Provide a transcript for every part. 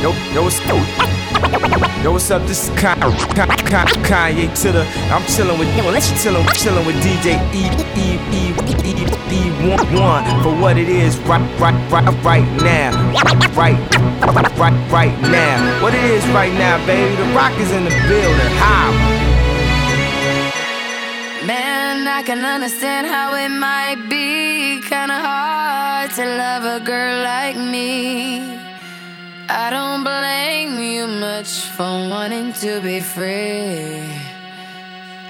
Yo, yo, what's yo, yo, what's up? This is Kanye to the. I'm chilling with, chilling, chilling with DJ E E E E E one one for what it is right, right, right, right now, right, right, right now. What it is right now, baby. The rock is in the building. How? Man, I can understand how it might be kinda hard to love a girl like me. I don't blame you much for wanting to be free.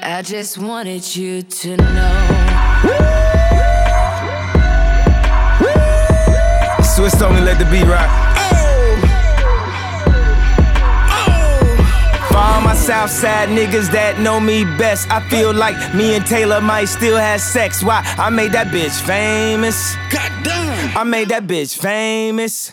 I just wanted you to know. Swiss only let the beat rock. For all my Southside niggas that know me best, I feel like me and Taylor might still have sex. Why? I made that bitch famous. Goddamn. I made that bitch famous.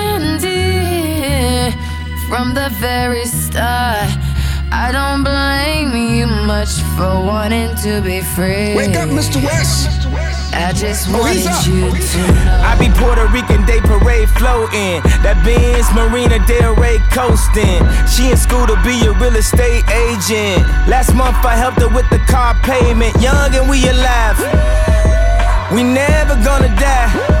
from the very start. I don't blame you much for wanting to be free. Wake up, Mr. West. I just Oh, he's wanted up. you to know. I be Puerto Rican Day Parade floating. That Benz Marina Del Rey coasting. She in school to be a real estate agent. Last month I helped her with the car payment. Young and we alive. We never gonna die.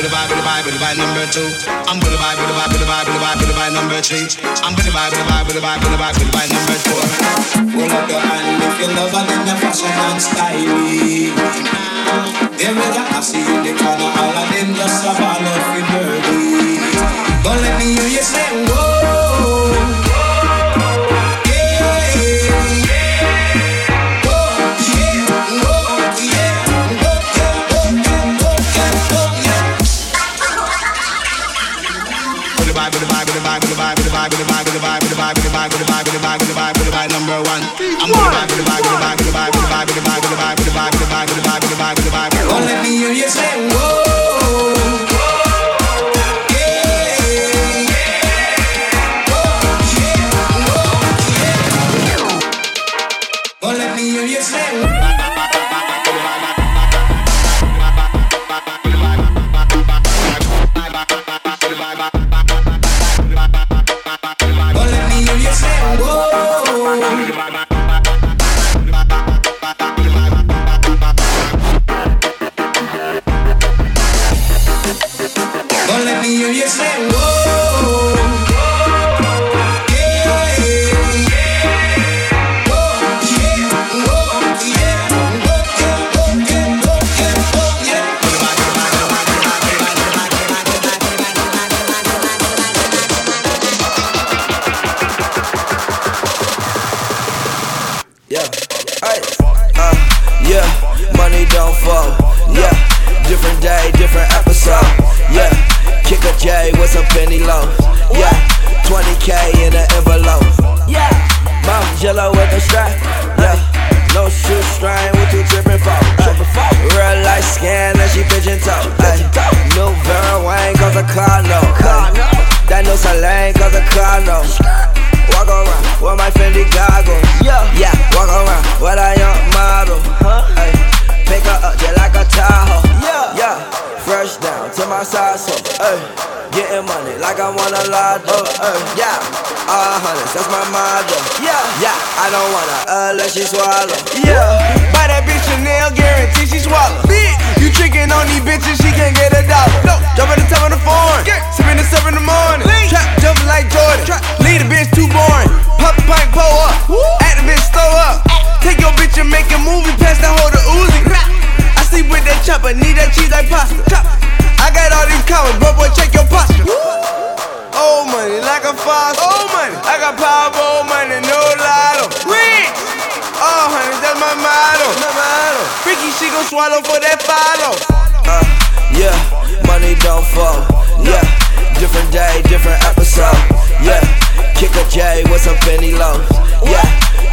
bully bye, bully bye, bully bye, number two. I'm number three. I'm number four. Roll up your hand if you love and in the fashion and style. Them with that I see in the corner, all of them just a ball of dirty. Don't let me hear you say whoa. You say. J with some penny low. Yeah, 20k in an envelope. Yeah, Mount Jello with the strap. Yeah, no shoestring with you tripping for. Ay, real life scan and she pigeon toe. New Vera Wang cause the car no. That new Celine cause the car no. Walk around with my Fendi goggles. Yeah, yeah. Walk around with a young model. Huh? Ay, pick her up just like a top. my side so, hey. Getting money like I want a lot of, uh, yeah. All hundreds, that's my motto. Yeah, yeah. I don't wanna uh, let she swallow. Yeah, buy that bitch Chanel, guarantee she swallow. Bitch, you tricking on these bitches, she can't get a dollar. No, jump at the top of the phone, sipping the seven in the morning. Trap jumping like Jordan, leave the bitch swallow for that follow. Uh, yeah, money don't fall. Yeah, different day, different episode. Yeah, kick a J with some penny lows. Yeah,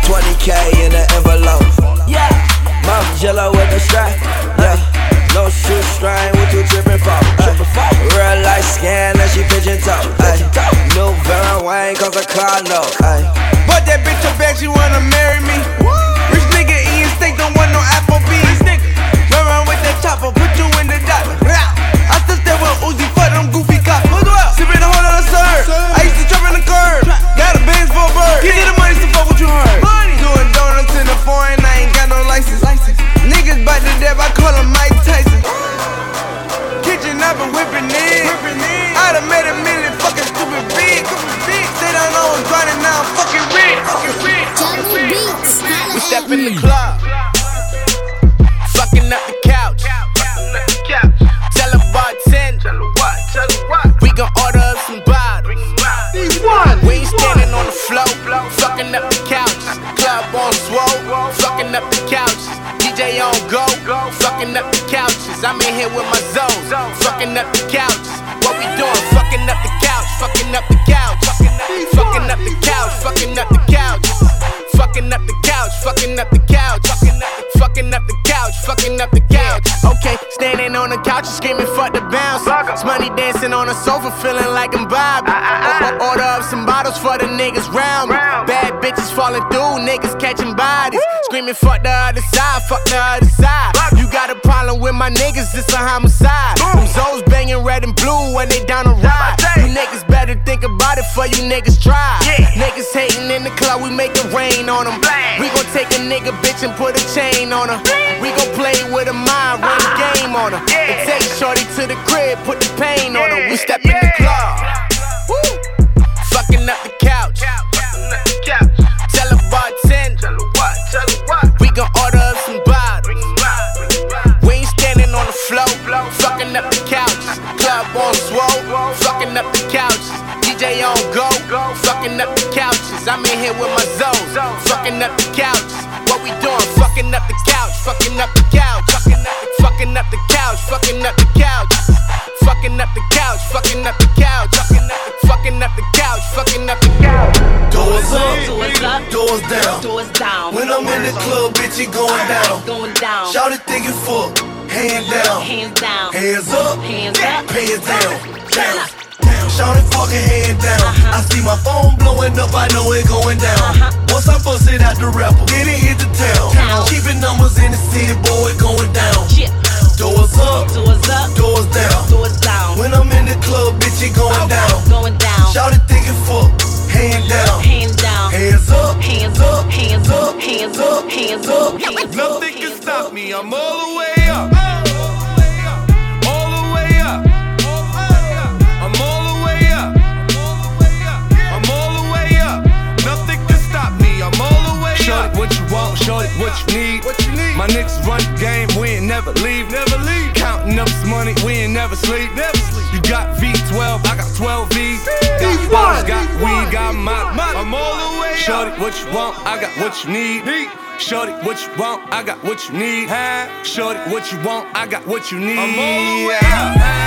20k in an envelope. Yeah, mouth jello with the strap. Yeah, no shoestring, what you tripping for? Ay, real life scan and she pigeon toe. Ay, new Vera Wang cause a car note. Ay, But that bitch a bag, she wanna marry me. Rich nigga eating steak, don't want no Applebee's. That put you in the fucking up the couch, fucking up the couch, fucking up the couch, fucking up the couch. Okay, standing on the couch screaming fuck the bounce. It's money dancing on the sofa, feeling like I'm Bob. Order up some bottles for the niggas round me. Bad bitches falling through, niggas catching bodies. Screaming fuck the other side, fuck the other side. You got a problem with my niggas, it's a homicide. Them Zoes banging red and blue when they down the ride. You niggas better think about it for you niggas try. Niggas hating in the club, we make it rain on them. We gon' take a nigga bitch and put a chain on her. We gon' play with a mind, run a game on her. And take shorty to the crib, put the pain on her. We step in the club. Woo. Fucking up the couch. Tell a bartender. We gon' order up some bottles. We ain't standing on the floor, fucking up the couch. Club on swole, fucking up the couch. DJ on go, fucking up the couches. I'm in here with my zones, fucking up the couches. What we doing? Fucking up the couch, fucking up the couch, fucking up the couch, fucking up the couch, fucking up the couch, fucking up the couch, fucking up the couch, fucking up the couch. doors up, Doors down. doors down. When I'm in the club, bitch, it going down. Going down. Shout it, think it full, hand down. Hands down. Hands up, Hands up. hands down, down. Shout it, fucking hand down. I see my phone blowing up, I know it going down. Once I bust it out the rapper, then it hit the town. Town. Keeping numbers in the city, boy, it going down. Yeah. Doors up, Doors up. doors down. Doors down. When I'm in the club, bitch, it going down. Going down. Shout it, think it full, hand down. Hands down. Hands up, Hands up. Hands up. Hands up. Hands up. Hands up. Nothing can stop me. I'm all the way Shorty, what you need? What you need? My niggas run the game. We ain't never leave. Never leave. Counting up some money. We ain't never sleep. Never sleep. You got V12. I got 12 V's. Got bottles, got weed, got my. I'm all the way. Shorty, what you want? I got what you need. Shorty, what you want? I got what you need. Shorty, what you want? I got what you need. I'm all the way up.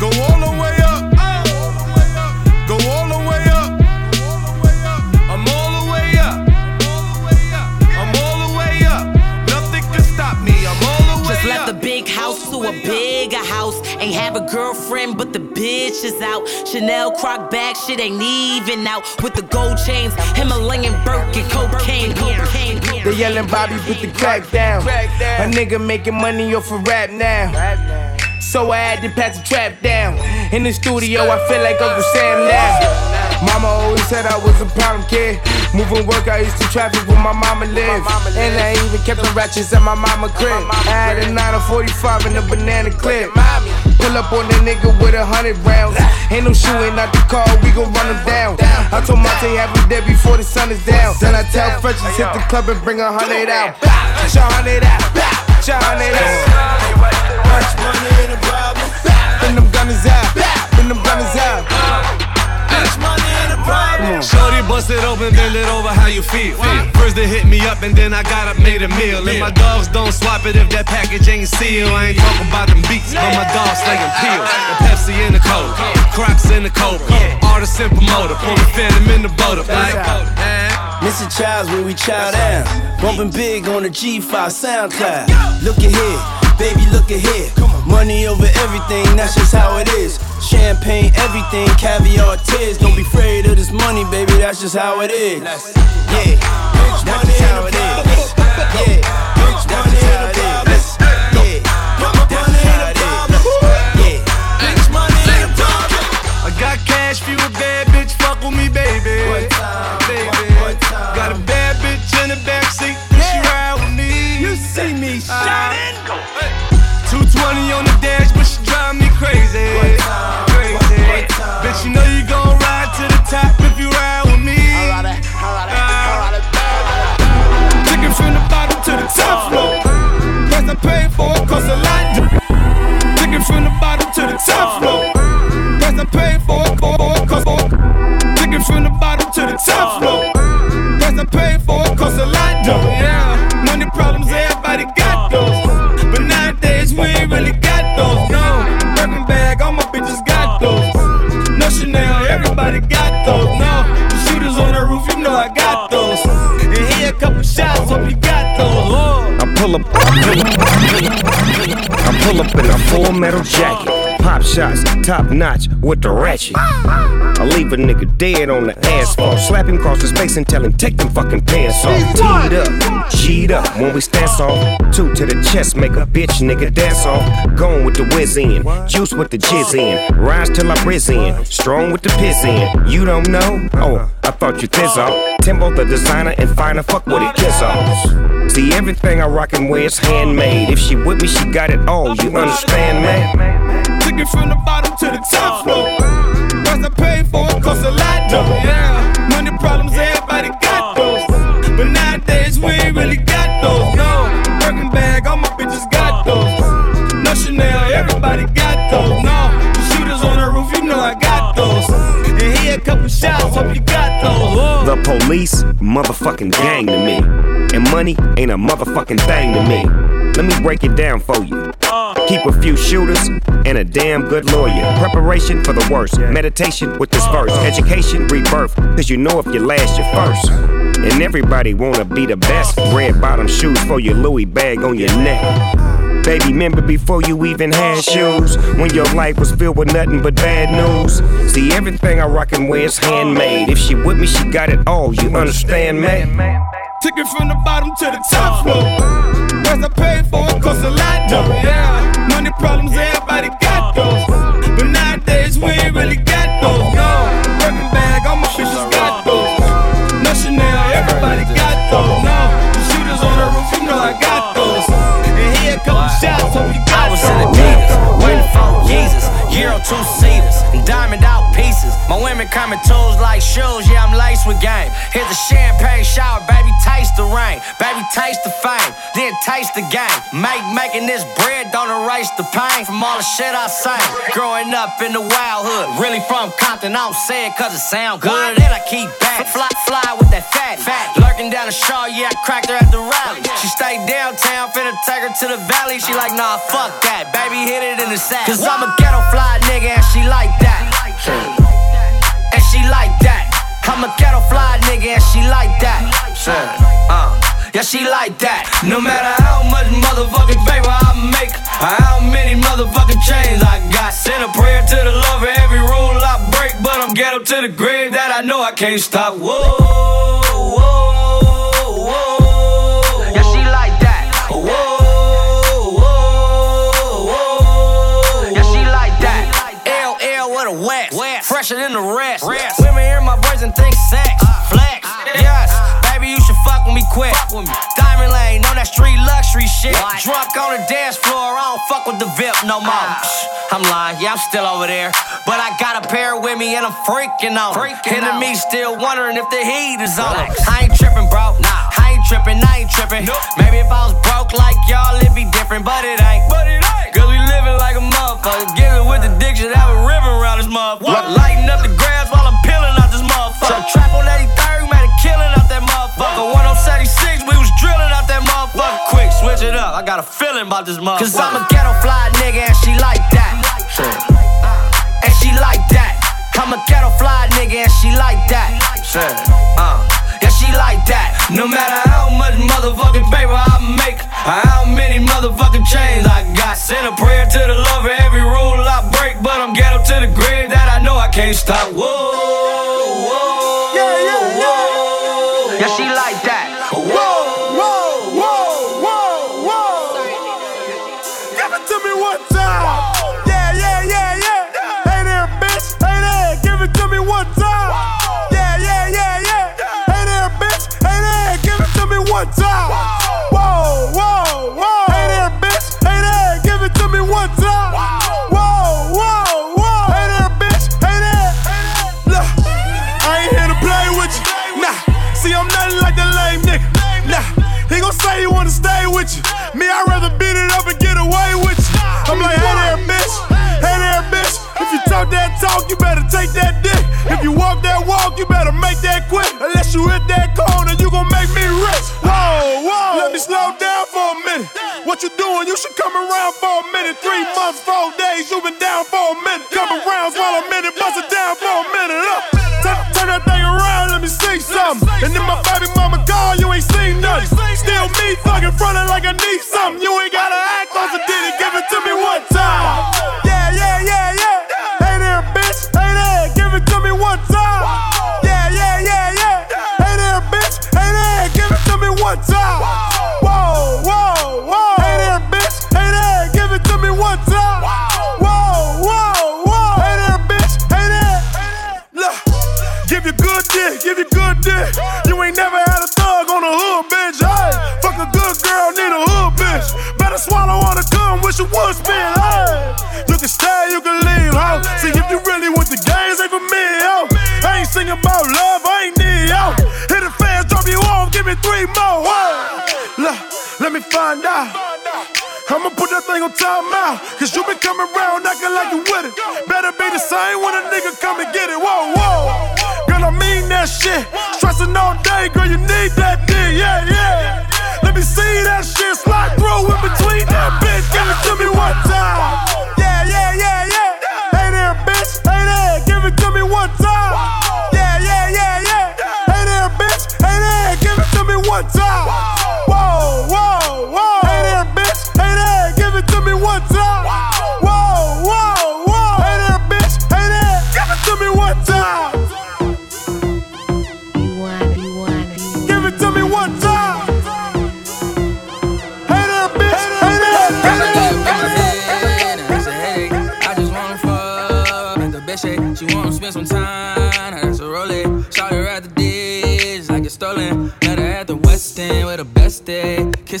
Go all the way up. Go all the way up. I'm all the way up. I'm all the way up. I'm all the way up. Nothing can stop me. I'm all the way up. Just left the big house to a bigger house. Ain't have a girlfriend, but the bitch is out. Chanel croc bag, shit ain't even out. With the gold chains, Himalayan Birkin, cocaine, cocaine. They yelling Bobby put the crack down. A nigga making money off of rap now. So I had to pass the trap down. In the studio, I feel like Uncle Sam now. Mama always said I was a problem kid. Moving work, I used to traffic where my mama lived. And I even kept the ratchets at my mama crib. I had a 9 or 45 in a banana clip. Pull up on that nigga with a hundred rounds. Ain't no shooting out the car, we gon' run him down. I told Monte have him there before the sun is down. Then I tell French hit the club and bring a hundred out. Shot hundred out. Shot hundred out. Much money ain't a problem. Bring them gunners out. Bring them gunners out. Much money ain't a problem. Shorty bust it open, bend it over, how you feel? First they hit me up and then I got up, made a meal. And my dogs don't swap it if that package ain't sealed. I ain't talking about them beats, but my dogs slinging pills. The Pepsi in the coke, Crocs in the coke. Artist and promoter, pull the phantom in the boat up like. Mr. Childs when we chow down. Bumping big on the G5 SoundCloud. Look at here, baby, look at here. Money over everything, that's just how it is. Champagne, everything, caviar, tears. Don't be afraid of this money, baby, that's just how it is. Yeah, that's just how it is. Yeah, that's just how it is. The bottom to the top floor. Price I paid for it cost a lot. though. Yeah, money problems everybody got uh. those, but nowadays we ain't really got those. No, Birkin bag, all my bitches got uh. those. No Chanel, everybody got those. No, the shooters on the roof, you know I got uh. those. And here a couple shots, hope you got those. I pull up, I pull up in a full metal jacket. Pop shots, top notch with the ratchet. I leave a nigga dead on the asphalt. Slap him across his face and tell him take them fucking pants off. Teed up, cheat up when we stand off. Two to the chest, make a bitch nigga dance off. Going with the whiz in, juice with the jizz in. Rise till I briz in, strong with the piss in. You don't know? Oh, I thought you thiz off. Timbo the designer and finer, fuck what it kiss off. See everything I rock and wear is handmade. If she with me, she got it all. You understand, man? It from the bottom to the top floor. Price I paid for it cost a lot though. Yeah, money problems everybody got those, but nowadays we ain't really got those. No, Birkin bag, all my bitches got those. No Chanel, everybody got those. No, shooters on the roof, you know I got those. And here a couple shots, hope you got those. The police, motherfucking gang to me. And money ain't a motherfucking thing to me. Let me break it down for you. Keep a few shooters and a damn good lawyer. Preparation for the worst. Meditation with this verse. Uh-huh. Education, rebirth. Cause you know if you last, you're first. And everybody wanna be the best. Red bottom shoes for your Louis bag on your neck. Baby, remember before you even had shoes? When your life was filled with nothing but bad news? See, everything I rock and wear is handmade. If she with me, she got it all. You understand, man? Took it from the bottom to the top floor. A champagne shower, baby, taste the rain. Baby, taste the fame, then taste the game. Make making this bread don't erase the pain from all the shit I sang. Growing up in the wild hood, really from Compton, I don't say it cause it sound good. And I keep back, fly, fly with that fat, fat. Lurking down the shaw, yeah, I cracked her at the rally. Oh, she stayed downtown, finna take her to the valley. She like, nah, fuck that, baby, hit it in the sack. Cause I'm a ghetto fly nigga and she like that. That. Uh. Yeah, she like that. No matter how much motherfucking paper I make, or how many motherfucking chains I got. Send a prayer to the Lord for every rule I break, but I'm ghetto to the grave that I know I can't stop. Whoa, whoa, whoa. Yeah, she like that. Whoa, fresher than the rest. Women hear my voice and think sex, fuck with me. Diamond lane, on that street luxury shit. Drunk on the dance floor, I don't fuck with the VIP no more. I'm lying, yeah, I'm still over there. But I got a pair with me and I'm freaking on. Enemies still wondering if the heat is on. I ain't tripping, bro. Nah, I ain't tripping, I ain't tripping. Maybe if I was broke like y'all, about this motherfucker. Cause I'm a ghetto fly nigga and she like that. And she like that. I'm a ghetto fly nigga and she like that. Uh. Yeah, she like that. No matter how much motherfucking paper I make, or how many motherfucking chains I got. Send a prayer to the for every rule I break, but I'm ghetto to the grave that I know I can't stop. Whoa, Unless you hit that corner, you gon' make me rich. Whoa, whoa. Let me slow down for a minute. What you doing? You should come around for a minute. Three months, four days, you been down for a minute. Come around while a minute, bust it down for a minute. Up. Turn, turn that thing around, let me see something. And then my baby mama call, you ain't seen nothing. Still me thuggin' frontin' like I need find out. I'ma put that thing on timeout. Cause you been coming around acting like you with it. Better be the same when a nigga come and get it. Whoa, whoa. Girl, I mean that shit. Stressing all day, girl, you need that dick. Yeah, yeah. Let me see that shit slide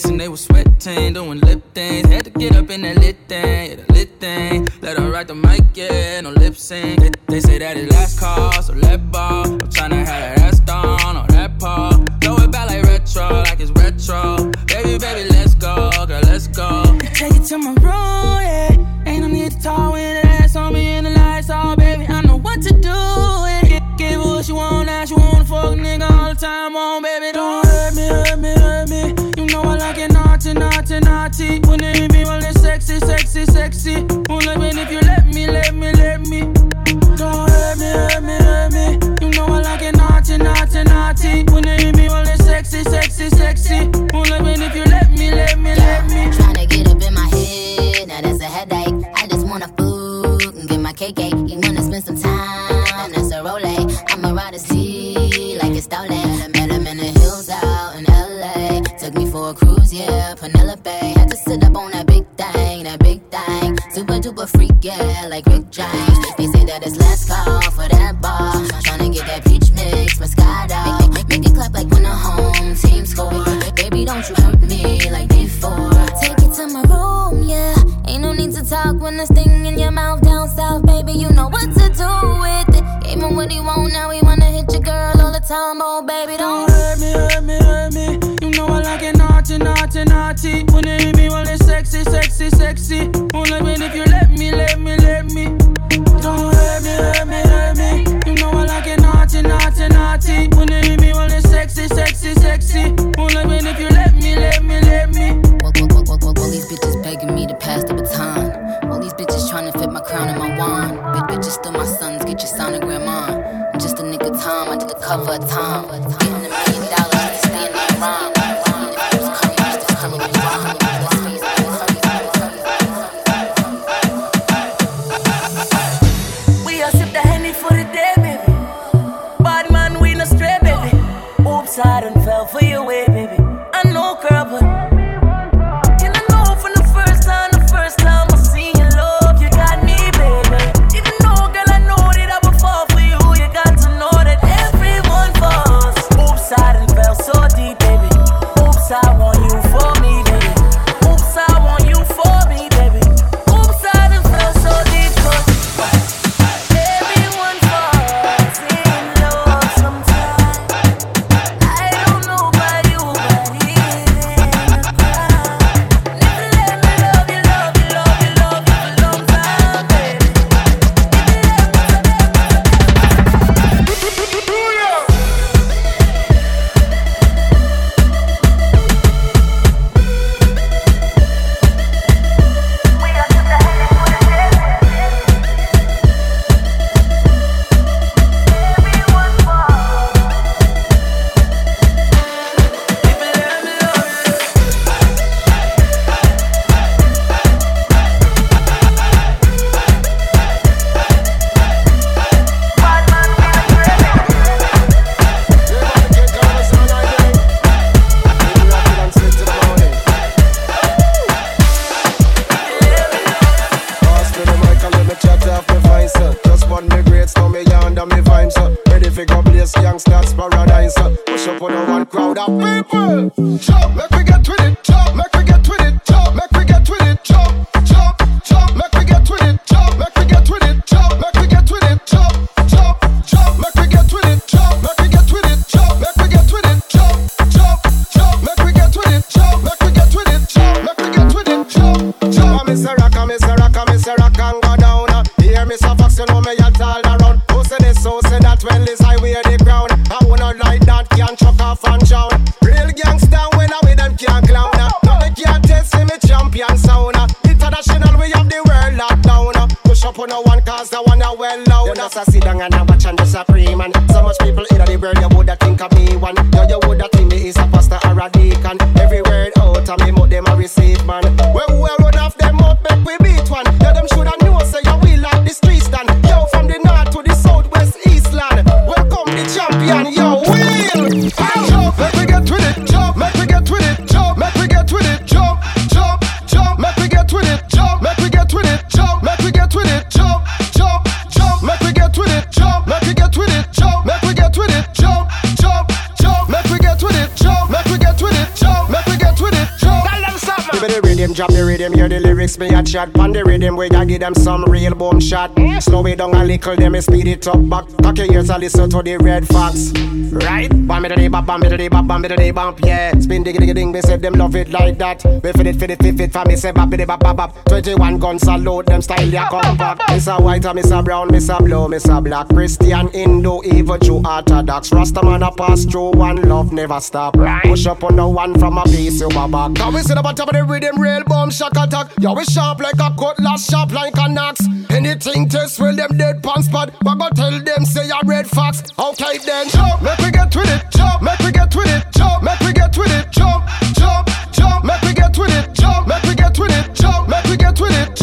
and they were sweating, doing lip things. Had to get up in that lit thing, yeah, the lit thing. Let her ride the mic, yeah, no lip sync. They, they say that it last call, so let ball. I'm tryna have that ass down on that paw. Throw it back like retro, like it's retro. sexy. Won't let me if you let me, let me, let me. Tryna get up in my head, now that's a headache. I just wanna fuck and get my cake. You wanna spend some time? That's a role. I'ma ride a sea like it's stolen. Met him in the hills out in LA. Took me for a cruise, yeah, Penelope. Had to sit up on that big thing, that big thing. Super duper freak, yeah, like Rick James. They say that it's last call for that bar. Tryna get that peach mix, Moscato. what he want, now he wanna hit your girl all the time. Oh, baby, don't, hurt me, hurt me, hurt me. You know I like it naughty, naughty, naughty. When they hit me, well, it's sexy, sexy, sexy. Only when if you let me, let me, let me. cover time. Getting a million dollars to stand the wrong. one crowd of people. Jump, lyrics, me a chat. Pon the rhythm, where I give them some real boom shot. Slow it down a little, then me speed it up back. Cock your ears and listen to the red fox. Right? Bam a bop, bam a day bop, bam a day bump, yeah. Spin diggy diggy ding, me say them love it like that. Me fit it, fit it, fit it, for me say bop it bop bop bop. 21 guns salute, them style ya come back. Miss a white, miss a brown, miss a blue, miss a black. Christian, Hindu, evil, Jew, Orthodox. Rasta man a pass through one love never stop. Push up on the one from a piece you back. Now we sit up on top of the rhythm, real bomb shock attack. Yo, we sharp like a cutlass, sharp like an axe. Anything test well them dead pants spot. But go tell them say a red fox. Okay then, jump, make we get with it. Jump, make we get with it. Jump, make we get with it. Jump, jump, jump, make we get with it. Jump, make we get with it. Jump, make we get with it.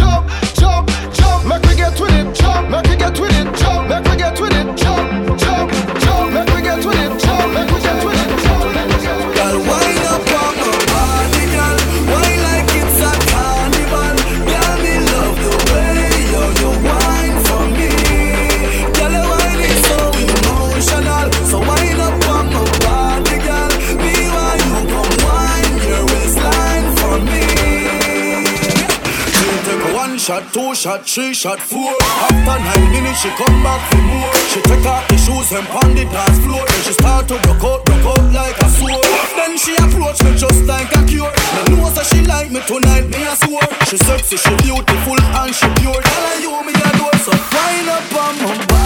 Shot, three shot, four. After nine minutes, she come back for more. She take off the shoes and pound the dance floor. Then she start to rock out, rock out like a sword. Then she approach me just like a cure. Me know that she like me tonight, me a swear. She sexy, she beautiful and she pure. Tell her you me a door, so Wind up on my